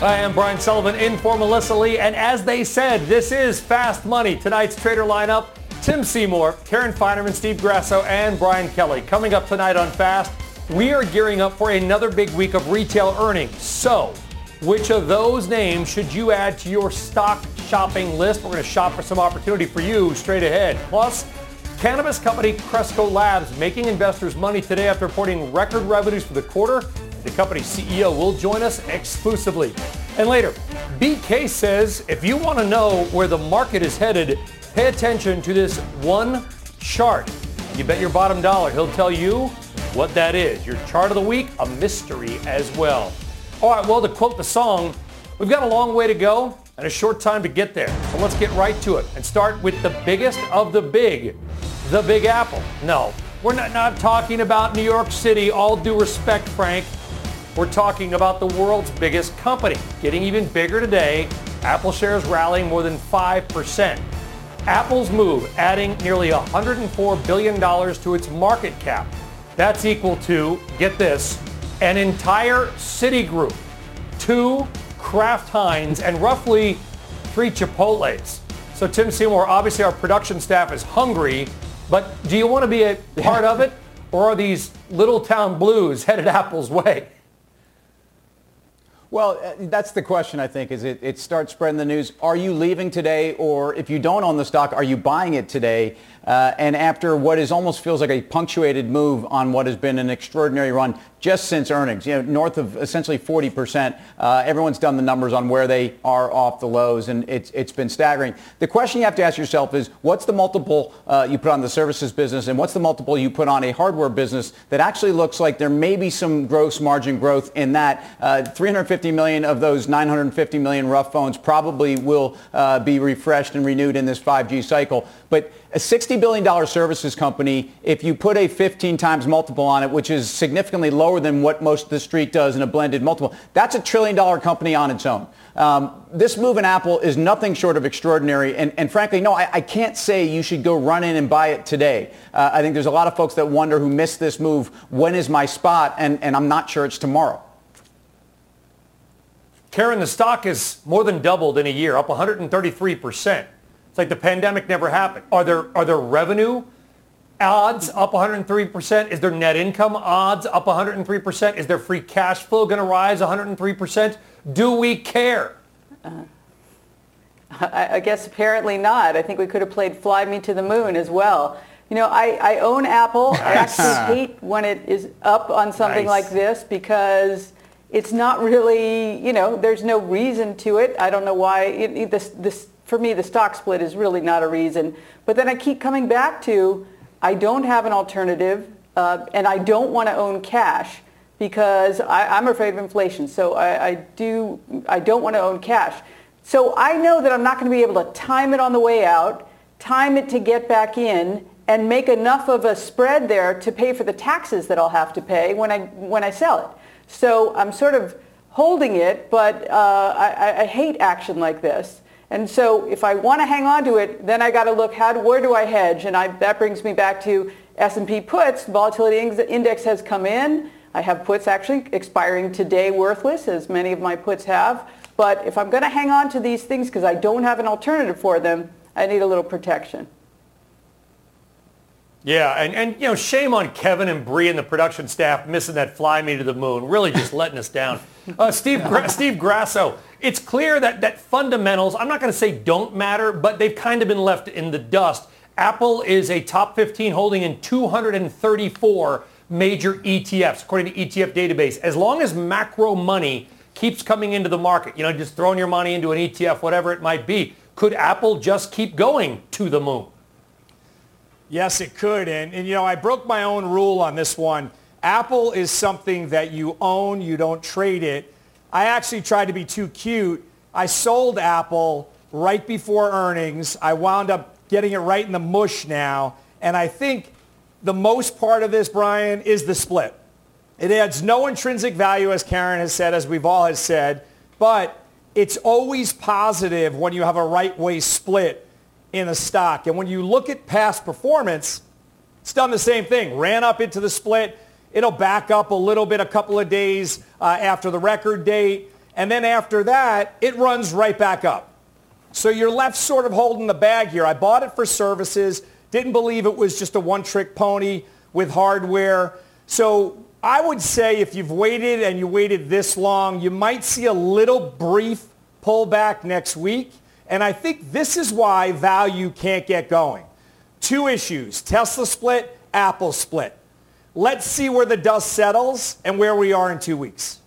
I am Brian Sullivan in for Melissa Lee, and as they said, this is Fast Money. Tonight's trader lineup, Tim Seymour, Karen Finerman, Steve Grasso, and Brian Kelly. Coming up tonight on Fast, we are gearing up for another big week of retail earnings. So, which of those names should you add to your stock shopping list? We're going to shop for some opportunity for you straight ahead. Plus, cannabis company Cresco Labs making investors money today after reporting record revenues for the quarter the company's CEO will join us exclusively. And later, BK says if you want to know where the market is headed, pay attention to this one chart. You bet your bottom dollar he'll tell you what that is. Your chart of the week, a mystery as well. All right, well, to quote the song, we've got a long way to go and a short time to get there. So let's get right to it and start with the biggest of the big, the Big Apple. No, we're not, not talking about New York City, all due respect, Frank. We're talking about the world's biggest company, getting even bigger today. Apple shares rallying more than 5%. Apple's move, adding nearly $104 billion to its market cap. That's equal to, get this, an entire Citigroup, two Kraft Heinz, and roughly three Chipotles. So Tim Seymour, obviously our production staff is hungry, but do you want to be a part of it? Or are these little town blues headed Apple's way? Well, uh, that's the question, I think, is it, it starts spreading the news. Are you leaving today? Or if you don't own the stock, are you buying it today? Uh, and after what is almost feels like a punctuated move on what has been an extraordinary run just since earnings, you know, north of essentially 40 percent, uh, everyone's done the numbers on where they are off the lows, and it's, it's been staggering. The question you have to ask yourself is, what's the multiple uh, you put on the services business, and what's the multiple you put on a hardware business that actually looks like there may be some gross margin growth in that uh, 350 50 million of those 950 million rough phones probably will uh, be refreshed and renewed in this 5G cycle. But a $60 billion services company, if you put a 15 times multiple on it, which is significantly lower than what most of the street does in a blended multiple, that's a trillion dollar company on its own. Um, this move in Apple is nothing short of extraordinary. And, and frankly, no, I, I, can't say you should go run in and buy it today. Uh, I think there's a lot of folks that wonder who missed this move, when is my spot? And, and I'm not sure it's tomorrow. Karen, the stock is more than doubled in a year, up 133 percent. It's like the pandemic never happened. Are there are there revenue odds up 103%? Is there net income odds up 103%? Is there free cash flow going to rise 103%? Do we care? Uh, I, I guess apparently not. I think we could have played Fly Me to the Moon as well. You know, I, I own Apple. I actually hate when it is up on something nice. like this because it's not really, you know, there's no reason to it. I don't know why. It, it, this, this for me, the stock split is really not a reason. But then I keep coming back to I don't have an alternative uh, and I don't want to own cash because I, am afraid of inflation. So I, I, do, I don't want to own cash. So I know that I'm not going to be able to time it on the way out, time it to get back in, and make enough of a spread there to pay for the taxes that I'll have to pay when I, when I sell it. So I'm sort of holding it, but uh, I, I hate action like this. And so if I want to hang on to it, then I got to look how where do I hedge? And I, that brings me back to S&P puts. Volatility index has come in. I have puts actually expiring today worthless, as many of my puts have. But if I'm going to hang on to these things because I don't have an alternative for them, I need a little protection. Yeah, and, and you know, shame on Kevin and Bree and the production staff missing that fly me to the moon. Really just letting us down. Uh, Steve, Gra- Steve Grasso, it's clear that, that fundamentals, I'm not going to say don't matter, but they've kind of been left in the dust. Apple is a top 15 holding in 234 major ETFs, according to ETF database. As long as macro money keeps coming into the market, you know, just throwing your money into an ETF, whatever it might be, could Apple just keep going to the moon? Yes, it could. And, and you know, I broke my own rule on this one Apple is something that you own, you don't trade it. I actually tried to be too cute. I sold Apple right before earnings. I wound up getting it right in the mush now. And I think the most part of this, Brian, is the split. It adds no intrinsic value, as Karen has said, as we've all has said, but it's always positive when you have a right way split in a stock. And when you look at past performance, it's done the same thing. Ran up into the split. It'll back up a little bit a couple of days uh, after the record date. And then after that, it runs right back up. So you're left sort of holding the bag here. I bought it for services. Didn't believe it was just a one-trick pony with hardware. So I would say if you've waited and you waited this long, you might see a little brief pullback next week. And I think this is why value can't get going. Two issues, Tesla split, Apple split. Let's see where the dust settles and where we are in two weeks.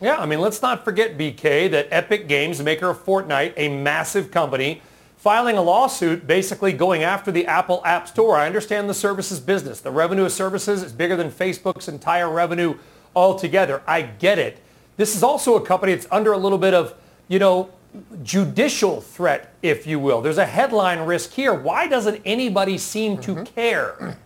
Yeah, I mean, let's not forget, BK, that Epic Games, maker of Fortnite, a massive company, filing a lawsuit basically going after the Apple App Store. I understand the services business. The revenue of services is bigger than Facebook's entire revenue altogether. I get it. This is also a company that's under a little bit of, you know, judicial threat, if you will. There's a headline risk here. Why doesn't anybody seem to mm-hmm. care?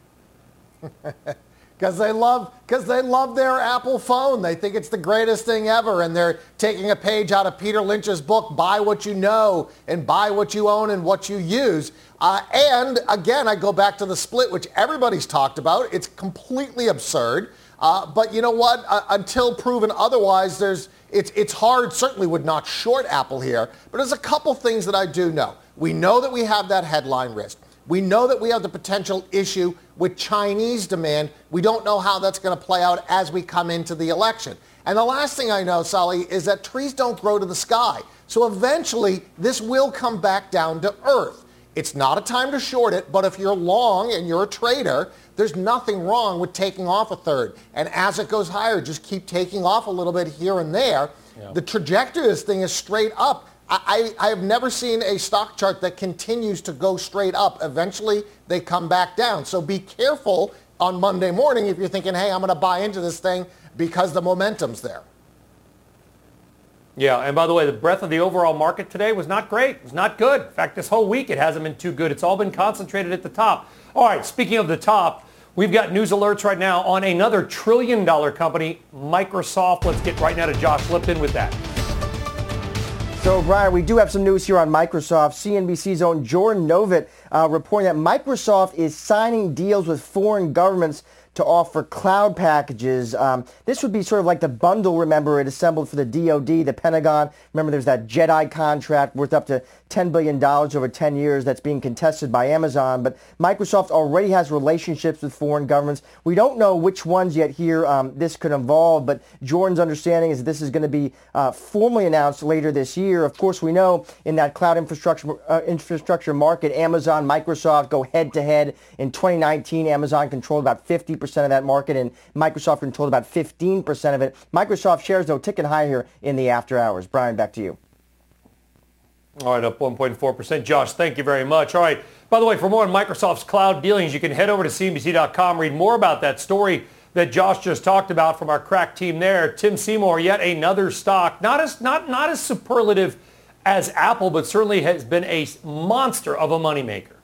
because they love because they love their Apple phone. They think it's the greatest thing ever, and they're taking a page out of Peter Lynch's book, "Buy What You Know and Buy What You Own and What You Use." Uh, and again, I go back to the split, which everybody's talked about. It's completely absurd. Uh, but you know what? Uh, until proven otherwise, there's it's it's hard. Certainly, would not short Apple here. But there's a couple things that I do know. We know that we have that headline risk. We know that we have the potential issue with Chinese demand. We don't know how that's going to play out as we come into the election. And the last thing I know, Sally, is that trees don't grow to the sky. So eventually, this will come back down to earth. It's not a time to short it, but if you're long and you're a trader, there's nothing wrong with taking off a third. And as it goes higher, just keep taking off a little bit here and there. Yeah. The trajectory of this thing is straight up. I, I, have never seen a stock chart that continues to go straight up. Eventually, they come back down. So be careful on Monday morning if you're thinking, hey, I'm going to buy into this thing because the momentum's there. Yeah, and by the way, the breadth of the overall market today was not great. It was not good. In fact, this whole week it hasn't been too good. It's all been concentrated at the top. All right, speaking of the top, we've got news alerts right now on another trillion dollar company, Microsoft. Let's get right now to Josh Lipton with that. So, Brian, we do have some news here on Microsoft. CNBC's own Jordan Novet uh, reporting that Microsoft is signing deals with foreign governments to offer cloud packages. Um, this would be sort of like the bundle, remember, it assembled for the DoD, the Pentagon. Remember, there's that JEDI contract worth up to $10 billion over 10 years that's being contested by Amazon. But Microsoft already has relationships with foreign governments. We don't know which ones yet here um, this could involve, but Jordan's understanding is this is going to be uh, formally announced later this year. Of course, we know in that cloud infrastructure, uh, infrastructure market, Amazon, Microsoft go head to head. In 2019, Amazon controlled about 50% of that market, and Microsoft controlled about 15% of it. Microsoft shares, though, ticking higher here in the after hours. Brian, back to you. All right, up 1.4%. Josh, thank you very much. All right. By the way, for more on Microsoft's cloud dealings, you can head over to CNBC.com, read more about that story that Josh just talked about from our crack team there. Tim Seymour, yet another stock, not as not not as superlative as Apple, but certainly has been a monster of a moneymaker.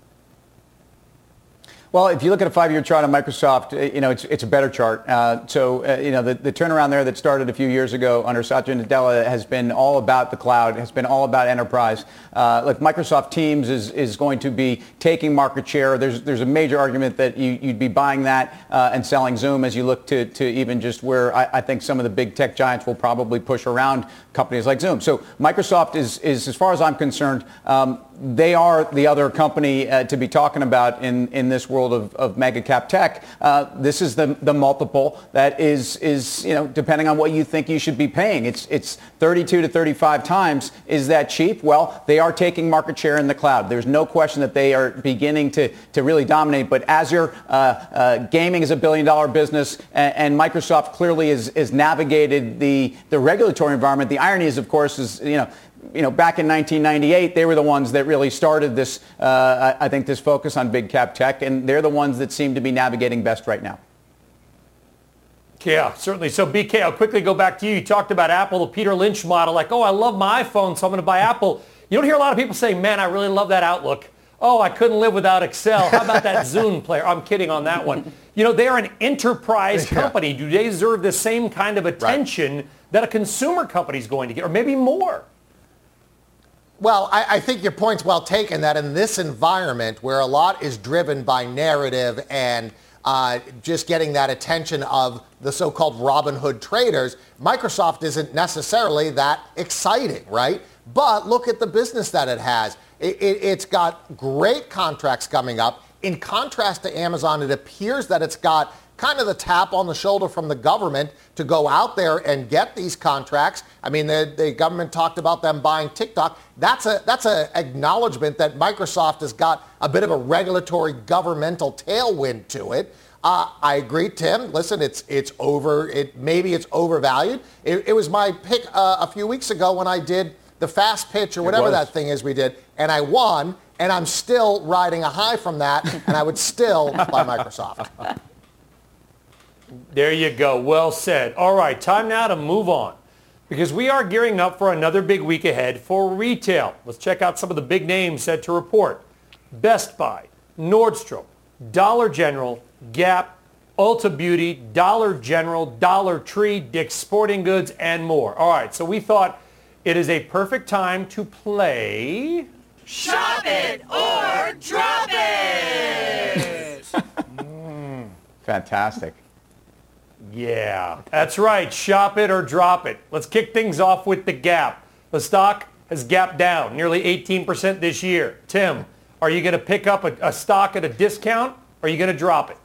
Well, if you look at a five-year chart on Microsoft, uh, you know, it's, it's a better chart. Uh, so, uh, you know, the, the turnaround there that started a few years ago under Satya Nadella has been all about the cloud, has been all about enterprise. Uh, like Microsoft Teams is, is going to be taking market share. There's, there's a major argument that you, would be buying that uh, and selling Zoom as you look to, to even just where I, I think some of the big tech giants will probably push around companies like Zoom. So Microsoft is, is as far as I'm concerned, um, they are the other company uh, to be talking about in, in this world of, of mega cap tech. Uh, this is the, the multiple that is, is, you know, depending on what you think you should be paying. It's, it's 32 to 35 times. Is that cheap? Well, they are taking market share in the cloud. There's no question that they are beginning to, to really dominate. But Azure, uh, uh gaming is a billion dollar business, and, and Microsoft clearly is, is navigated the, the regulatory environment. The irony is, of course, is, you know, you know, back in 1998, they were the ones that really started this, uh, I think, this focus on big cap tech, and they're the ones that seem to be navigating best right now. Yeah, certainly. So BK, I'll quickly go back to you. You talked about Apple, the Peter Lynch model, like, oh, I love my iPhone, so I'm going to buy Apple. You don't hear a lot of people saying, man, I really love that Outlook. Oh, I couldn't live without Excel. How about that Zune player? I'm kidding on that one. You know, they're an enterprise company. Do they deserve the same kind of attention right. that a consumer company is going to get, or maybe more? Well, I, I, think your point's well taken that in this environment where a lot is driven by narrative and uh, just getting that attention of the so-called Robinhood traders, Microsoft isn't necessarily that exciting, right? But look at the business that it has. It, it, it's got great contracts coming up. In contrast to Amazon, it appears that it's got kind of the tap on the shoulder from the government to go out there and get these contracts. I mean, the, the government talked about them buying TikTok. That's a that's an acknowledgement that Microsoft has got a bit of a regulatory governmental tailwind to it. Uh, I agree, Tim. Listen, it's it's over. It maybe it's overvalued. It, it was my pick uh, a few weeks ago when I did the fast pitch or whatever that thing is we did, and I won. And I'm still riding a high from that, and I would still buy Microsoft. There you go. Well said. All right, time now to move on because we are gearing up for another big week ahead for retail. Let's check out some of the big names set to report. Best Buy, Nordstrom, Dollar General, Gap, Ulta Beauty, Dollar General, Dollar Tree, Dick's Sporting Goods, and more. All right, so we thought it is a perfect time to play... Shop it or drop it! mm, fantastic. Yeah, that's right. Shop it or drop it. Let's kick things off with the gap. The stock has gapped down nearly 18% this year. Tim, are you going to pick up a, a stock at a discount or are you going to drop it?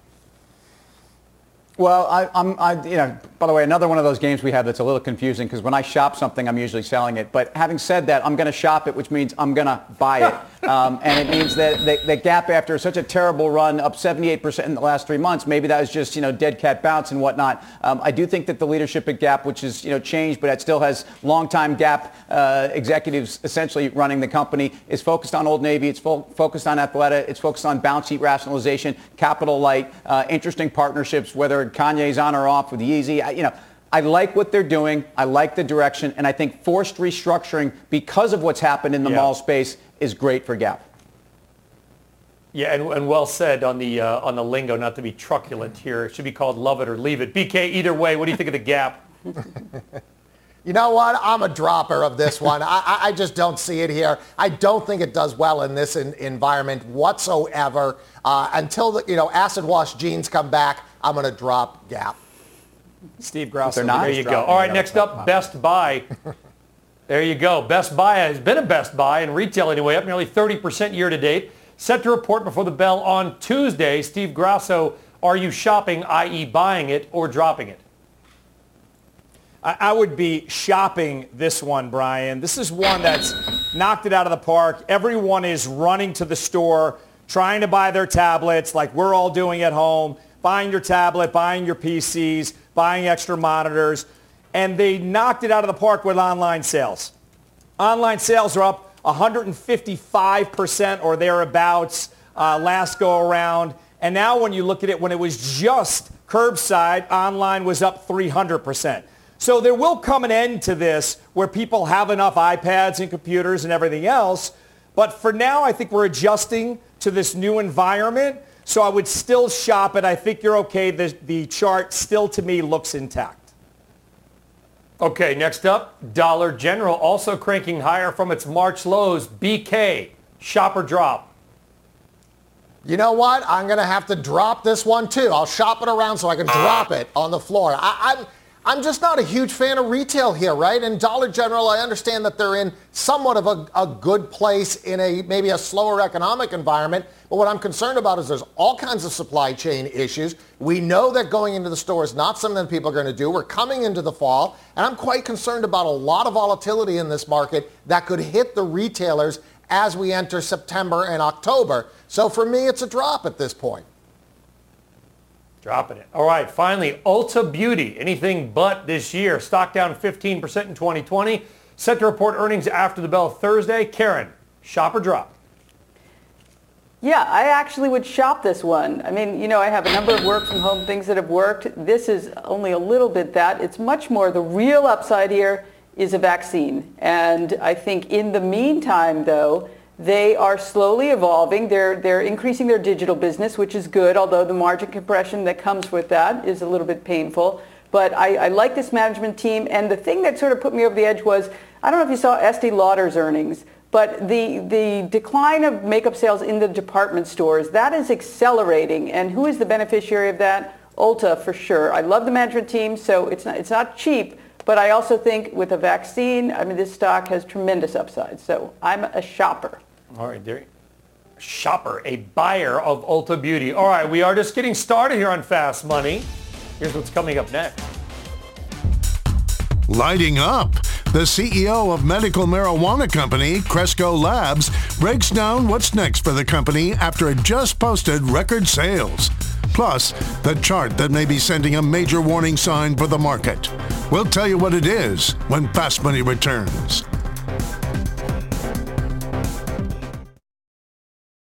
Well, I, am I, you know, by the way, another one of those games we have that's a little confusing because when I shop something, I'm usually selling it. But having said that, I'm going to shop it, which means I'm going to buy it. Um, and it means that the, the, Gap, after such a terrible run, up 78% in the last three months, maybe that was just, you know, dead cat bounce and whatnot. Um, I do think that the leadership at Gap, which is, you know, changed, but it still has longtime Gap uh, executives essentially running the company, is focused on Old Navy. It's fo- focused on Athleta. It's focused on balance sheet rationalization, capital light, uh, interesting partnerships, whether Kanye's on or off with Yeezy you know, I like what they're doing. I like the direction. And I think forced restructuring because of what's happened in the yeah. mall space is great for Gap. Yeah, and, and well said on the uh, on the lingo, not to be truculent here. It should be called love it or leave it. BK, either way, what do you think of the Gap? You know what? I'm a dropper of this one. I, I, just don't see it here. I don't think it does well in this in, environment whatsoever. Uh, until the, you know acid wash jeans come back, I'm going to drop Gap. Steve Grasso. There you go. All right, next up, Best Buy. there you go. Best Buy has been a Best Buy in retail anyway, up nearly 30% year to date. Set to report before the bell on Tuesday. Steve Grasso, are you shopping, i.e. buying it or dropping it? I would be shopping this one, Brian. This is one that's knocked it out of the park. Everyone is running to the store, trying to buy their tablets like we're all doing at home, buying your tablet, buying your PCs buying extra monitors, and they knocked it out of the park with online sales. Online sales are up 155% or thereabouts uh, last go around. And now when you look at it, when it was just curbside, online was up 300%. So there will come an end to this where people have enough iPads and computers and everything else. But for now, I think we're adjusting to this new environment. So I would still shop it. I think you're okay. The, the chart still to me looks intact. Okay, next up, Dollar General also cranking higher from its March lows. BK, shop or drop? You know what? I'm going to have to drop this one too. I'll shop it around so I can drop ah. it on the floor. I, I'm just not a huge fan of retail here, right? And Dollar General, I understand that they're in somewhat of a, a, good place in a maybe a slower economic environment. But what I'm concerned about is there's all kinds of supply chain issues. We know that going into the store is not something that people are going to do. We're coming into the fall, and I'm quite concerned about a lot of volatility in this market that could hit the retailers as we enter September and October. So for me, it's a drop at this point. Dropping it. All right, finally, Ulta Beauty. Anything but this year. Stock down 15% in 2020. Set to report earnings after the bell Thursday. Karen, shop or drop? Yeah, I actually would shop this one. I mean, you know, I have a number of work from home things that have worked. This is only a little bit that. It's much more the real upside here is a vaccine. And I think in the meantime, though, they are slowly evolving. They're, they're increasing their digital business, which is good, although the margin compression that comes with that is a little bit painful. But I, I like this management team. And the thing that sort of put me over the edge was, I don't know if you saw Estee Lauder's earnings. But the, the decline of makeup sales in the department stores, that is accelerating. And who is the beneficiary of that? Ulta for sure. I love the management team, so it's not, it's not cheap. But I also think with a vaccine, I mean, this stock has tremendous upside. So I'm a shopper. All right, there. Shopper, a buyer of Ulta Beauty. All right, we are just getting started here on Fast Money. Here's what's coming up next. Lighting up. The CEO of medical marijuana company Cresco Labs breaks down what's next for the company after it just posted record sales. Plus, the chart that may be sending a major warning sign for the market. We'll tell you what it is when Fast Money returns.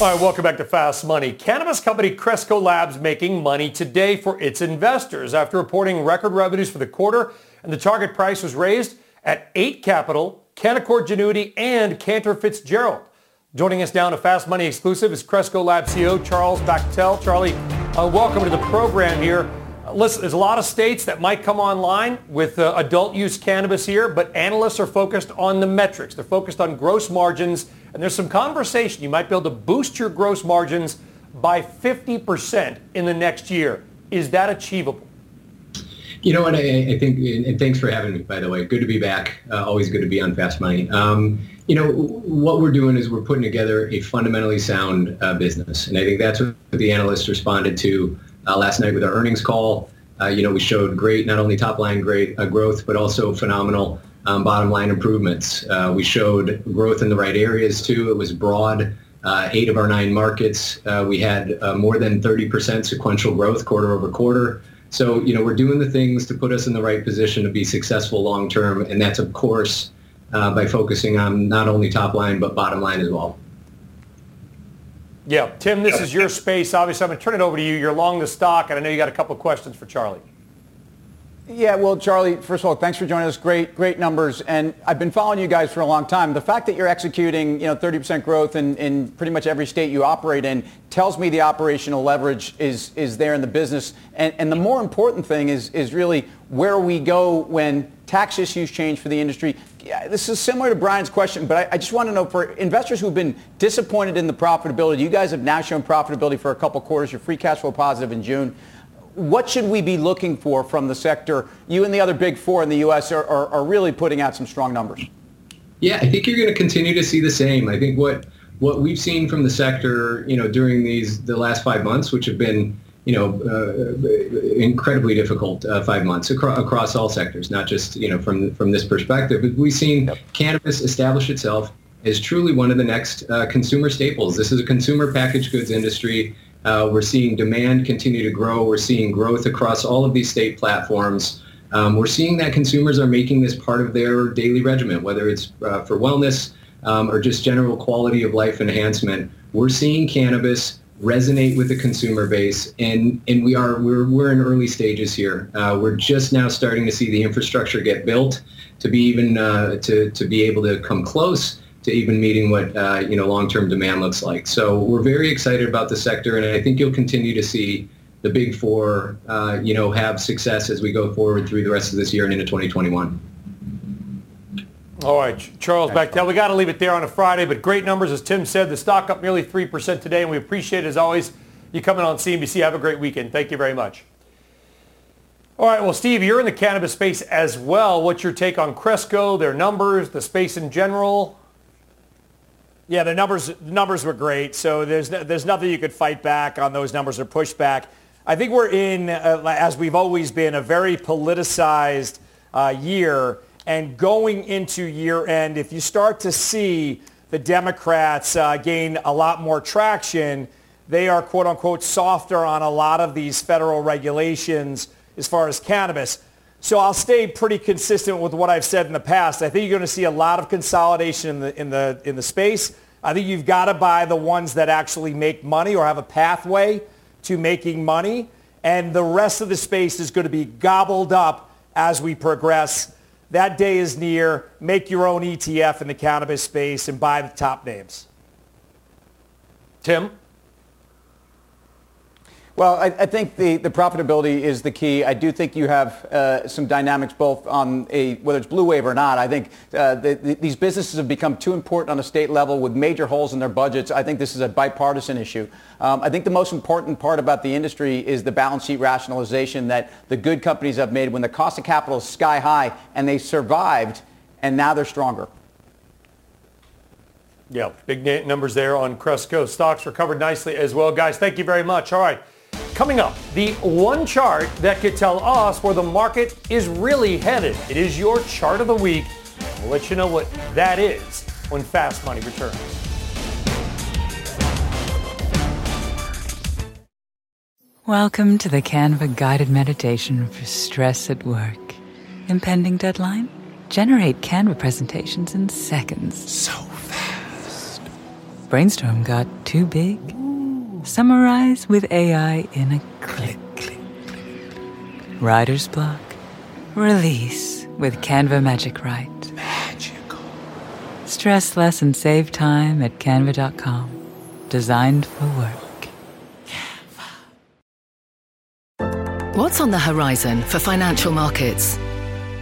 All right, welcome back to Fast Money. Cannabis company Cresco Labs making money today for its investors after reporting record revenues for the quarter, and the target price was raised at 8 Capital, Canaccord Genuity, and Cantor Fitzgerald. Joining us down to Fast Money exclusive is Cresco Labs CEO Charles Bachtell. Charlie, uh, welcome to the program here. Uh, listen, there's a lot of states that might come online with uh, adult use cannabis here, but analysts are focused on the metrics. They're focused on gross margins and there's some conversation. You might be able to boost your gross margins by 50% in the next year. Is that achievable? You know what? I, I think, and thanks for having me, by the way. Good to be back. Uh, always good to be on Fast Money. Um, you know, what we're doing is we're putting together a fundamentally sound uh, business. And I think that's what the analysts responded to uh, last night with our earnings call. Uh, you know, we showed great, not only top line great uh, growth, but also phenomenal um, bottom line improvements. Uh, we showed growth in the right areas too. It was broad. Uh, eight of our nine markets, uh, we had uh, more than 30% sequential growth quarter over quarter. So, you know, we're doing the things to put us in the right position to be successful long term. And that's, of course, uh, by focusing on not only top line, but bottom line as well. Yeah, Tim, this is your space. Obviously, I'm going to turn it over to you. You're long the stock, and I know you got a couple of questions for Charlie. Yeah, well, Charlie, first of all, thanks for joining us. Great, great numbers. And I've been following you guys for a long time. The fact that you're executing, you know, 30% growth in, in pretty much every state you operate in tells me the operational leverage is, is there in the business. And, and the more important thing is, is really where we go when tax issues change for the industry. Yeah, this is similar to Brian's question, but I, I, just want to know for investors who've been disappointed in the profitability, you guys have now shown profitability for a couple quarters. You're free cash flow positive in June what should we be looking for from the sector? You and the other big four in the U.S. are, are, are really putting out some strong numbers. Yeah, I think you're going to continue to see the same. I think what what we've seen from the sector, you know, during these the last five months, which have been you know, uh, incredibly difficult uh, five months across, across all sectors, not just, you know, from, from this perspective. But we've seen yep. cannabis establish itself as truly one of the next uh, consumer staples. This is a consumer packaged goods industry. Uh, we're seeing demand continue to grow. We're seeing growth across all of these state platforms. Um, we're seeing that consumers are making this part of their daily regimen, whether it's uh, for wellness um, or just general quality of life enhancement. We're seeing cannabis resonate with the consumer base, and and we are we're we're in early stages here. Uh, we're just now starting to see the infrastructure get built to be even uh, to to be able to come close to even meeting what uh, you know long-term demand looks like. So we're very excited about the sector, and I think you'll continue to see the big four, uh, you know, have success as we go forward through the rest of this year and into 2021. All right, Charles Bachtell, we got to leave it there on a Friday, but great numbers, as Tim said. The stock up nearly 3% today, and we appreciate, as always, you coming on CNBC. Have a great weekend. Thank you very much. All right, well, Steve, you're in the cannabis space as well. What's your take on Cresco, their numbers, the space in general? Yeah, the numbers numbers were great. So there's there's nothing you could fight back on those numbers or push back. I think we're in, uh, as we've always been, a very politicized uh, year. And going into year end, if you start to see the Democrats uh, gain a lot more traction, they are quote unquote softer on a lot of these federal regulations as far as cannabis. So I'll stay pretty consistent with what I've said in the past. I think you're going to see a lot of consolidation in the in the in the space. I think you've got to buy the ones that actually make money or have a pathway to making money, and the rest of the space is going to be gobbled up as we progress that day is near. Make your own ETF in the cannabis space and buy the top names. Tim? Well, I, I, think the, the profitability is the key. I do think you have uh, some dynamics both on a, whether it's blue wave or not. I think uh, the, the, these businesses have become too important on a state level with major holes in their budgets. I think this is a bipartisan issue. Um, I think the most important part about the industry is the balance sheet rationalization that the good companies have made when the cost of capital is sky high and they survived and now they're stronger. Yeah, big numbers there on Cresco. Stocks recovered nicely as well. Guys, thank you very much. All right. Coming up, the one chart that could tell us where the market is really headed. It is your chart of the week. We'll let you know what that is when Fast Money returns. Welcome to the Canva guided meditation for stress at work. Impending deadline? Generate Canva presentations in seconds. So fast. Brainstorm got too big? Summarize with AI in a click. click, click. Writer's block. Release with Canva Magic Write. Magical. Stress less and save time at canva.com. Designed for work. Canva. What's on the horizon for financial markets?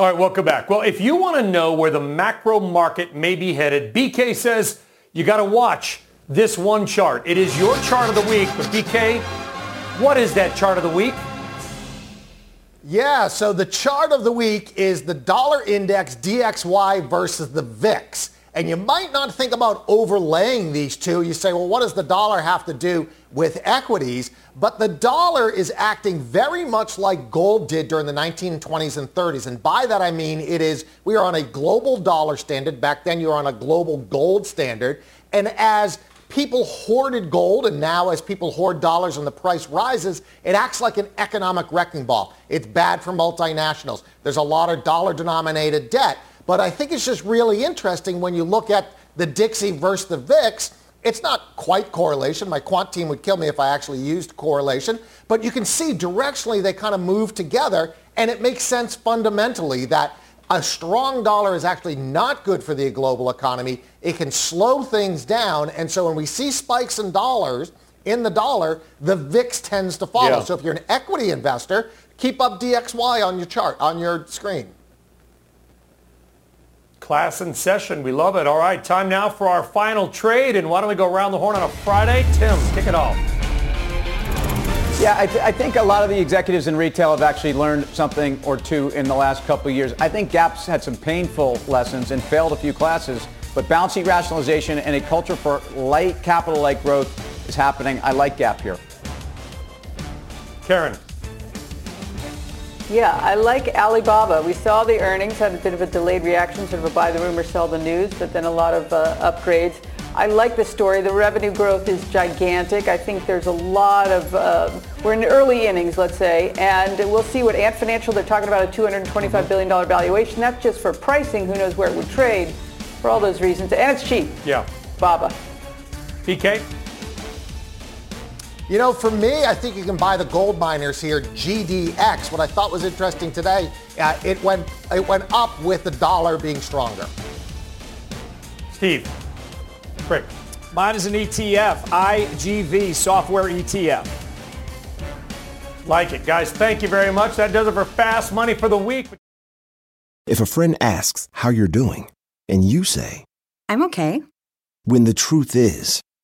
All right, welcome back. Well, if you want to know where the macro market may be headed, BK says you got to watch this one chart. It is your chart of the week, but BK, what is that chart of the week? Yeah, so the chart of the week is the dollar index DXY versus the VIX. And you might not think about overlaying these two. You say, well, what does the dollar have to do with equities? But the dollar is acting very much like gold did during the 1920s and 30s. And by that I mean it is, we are on a global dollar standard. Back then you were on a global gold standard. And as people hoarded gold and now as people hoard dollars and the price rises, it acts like an economic wrecking ball. It's bad for multinationals. There's a lot of dollar denominated debt. But I think it's just really interesting when you look at the Dixie versus the VIX it's not quite correlation. My quant team would kill me if I actually used correlation. But you can see directionally they kind of move together. And it makes sense fundamentally that a strong dollar is actually not good for the global economy. It can slow things down. And so when we see spikes in dollars, in the dollar, the VIX tends to follow. Yeah. So if you're an equity investor, keep up DXY on your chart, on your screen. Class in session. We love it. All right, time now for our final trade. And why don't we go around the horn on a Friday? Tim, kick it off. Yeah, I, th- I, think a lot of the executives in retail have actually learned something or two in the last couple of years. I think Gap's had some painful lessons and failed a few classes, but bouncy rationalization and a culture for light capital-like growth is happening. I like Gap here. Karen. Yeah, I like Alibaba. We saw the earnings, had a bit of a delayed reaction, sort of a buy the rumor, sell the news, but then a lot of uh, upgrades. I like the story. The revenue growth is gigantic. I think there's a lot of, uh, we're in the early innings, let's say, and we'll see what Ant Financial, they're talking about a $225 billion valuation. That's just for pricing. Who knows where it would trade for all those reasons. And it's cheap. Yeah. Baba. BK? You know, for me, I think you can buy the gold miners here, GDX. What I thought was interesting today, uh, it went it went up with the dollar being stronger. Steve. Quick. Mine is an ETF, IGV software ETF. Like it. Guys, thank you very much. That does it for Fast Money for the week. If a friend asks how you're doing, and you say, I'm okay. when the truth is,